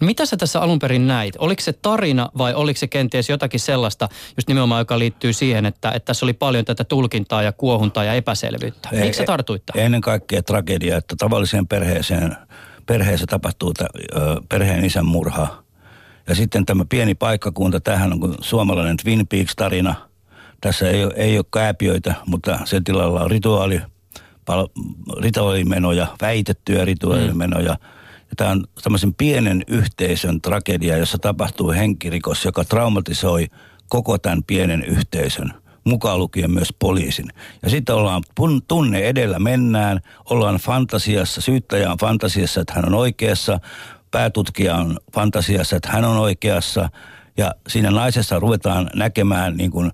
Mitä sä tässä alun perin näit? Oliko se tarina vai oliko se kenties jotakin sellaista, just nimenomaan joka liittyy siihen, että, että tässä oli paljon tätä tulkintaa ja kuohuntaa ja epäselvyyttä? Miksi sä tartuit tähän? Ennen kaikkea tragedia, että tavalliseen perheeseen, perheessä tapahtuu t- perheen isän murha. Ja sitten tämä pieni paikkakunta, tähän on suomalainen Twin Peaks-tarina. Tässä ei ole, ei ole kääpiöitä, mutta sen tilalla on rituaali, pal- rituaalimenoja, väitettyjä rituaalimenoja. Mm tämä on tämmöisen pienen yhteisön tragedia, jossa tapahtuu henkirikos, joka traumatisoi koko tämän pienen yhteisön mukaan lukien myös poliisin. Ja sitten ollaan tunne edellä mennään, ollaan fantasiassa, syyttäjä on fantasiassa, että hän on oikeassa, päätutkija on fantasiassa, että hän on oikeassa, ja siinä naisessa ruvetaan näkemään, niin kuin,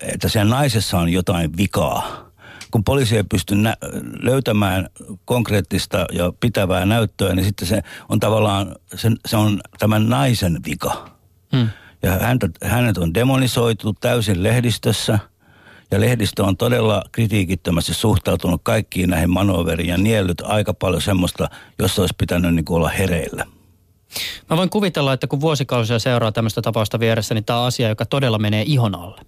että siinä naisessa on jotain vikaa kun poliisi ei pysty nä- löytämään konkreettista ja pitävää näyttöä, niin sitten se on tavallaan, se, se on tämän naisen vika. Hmm. Ja häntä, hänet on demonisoitu täysin lehdistössä. Ja lehdistö on todella kritiikittömästi suhtautunut kaikkiin näihin manoveriin ja niellyt aika paljon semmoista, jossa olisi pitänyt niin olla hereillä. Mä voin kuvitella, että kun vuosikausia seuraa tämmöistä tapausta vieressä, niin tämä on asia, joka todella menee ihon alle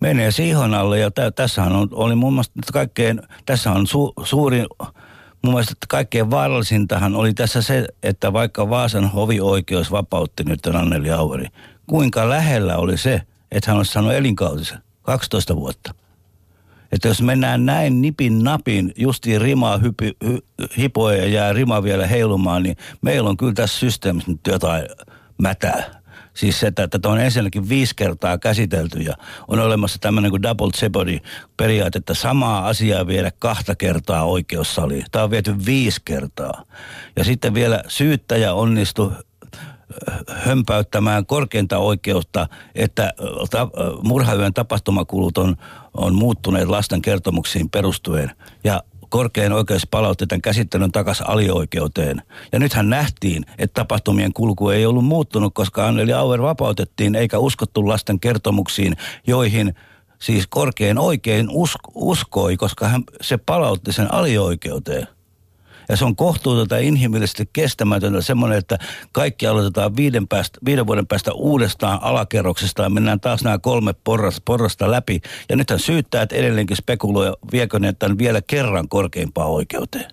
menee siihen alle ja tä, tässähän on, oli mun mielestä kaikkein, tässä on su, suurin, mun mielestä kaikkein vaarallisintahan oli tässä se, että vaikka Vaasan hovioikeus vapautti nyt Anneli Auveri, kuinka lähellä oli se, että hän olisi saanut elinkautisen 12 vuotta. Että jos mennään näin nipin napin, justiin rimaa hypi, hy, hipoja ja jää rima vielä heilumaan, niin meillä on kyllä tässä systeemissä nyt jotain mätää. Siis se, että tätä on ensinnäkin viisi kertaa käsitelty ja on olemassa tämmöinen kuin double jeopardy periaate, että samaa asiaa viedä kahta kertaa oikeussaliin. Tämä on viety viisi kertaa. Ja sitten vielä syyttäjä onnistui äh, hömpäyttämään korkeinta oikeutta, että äh, ta, äh, murhayön tapahtumakulut on, on muuttuneet lasten kertomuksiin perustuen. Ja korkein oikeus palautti tämän käsittelyn takaisin alioikeuteen. Ja nythän nähtiin, että tapahtumien kulku ei ollut muuttunut, koska Anneli Auer vapautettiin eikä uskottu lasten kertomuksiin, joihin siis korkein oikein usk- uskoi, koska hän, se palautti sen alioikeuteen. Ja se on kohtuutonta inhimillisesti kestämätöntä semmoinen, että kaikki aloitetaan viiden, päästä, viiden vuoden päästä uudestaan alakerroksesta ja mennään taas nämä kolme porrasta, porrasta läpi. Ja nythän syyttäjät edelleenkin spekuloivat, viekö ne tämän vielä kerran korkeimpaan oikeuteen.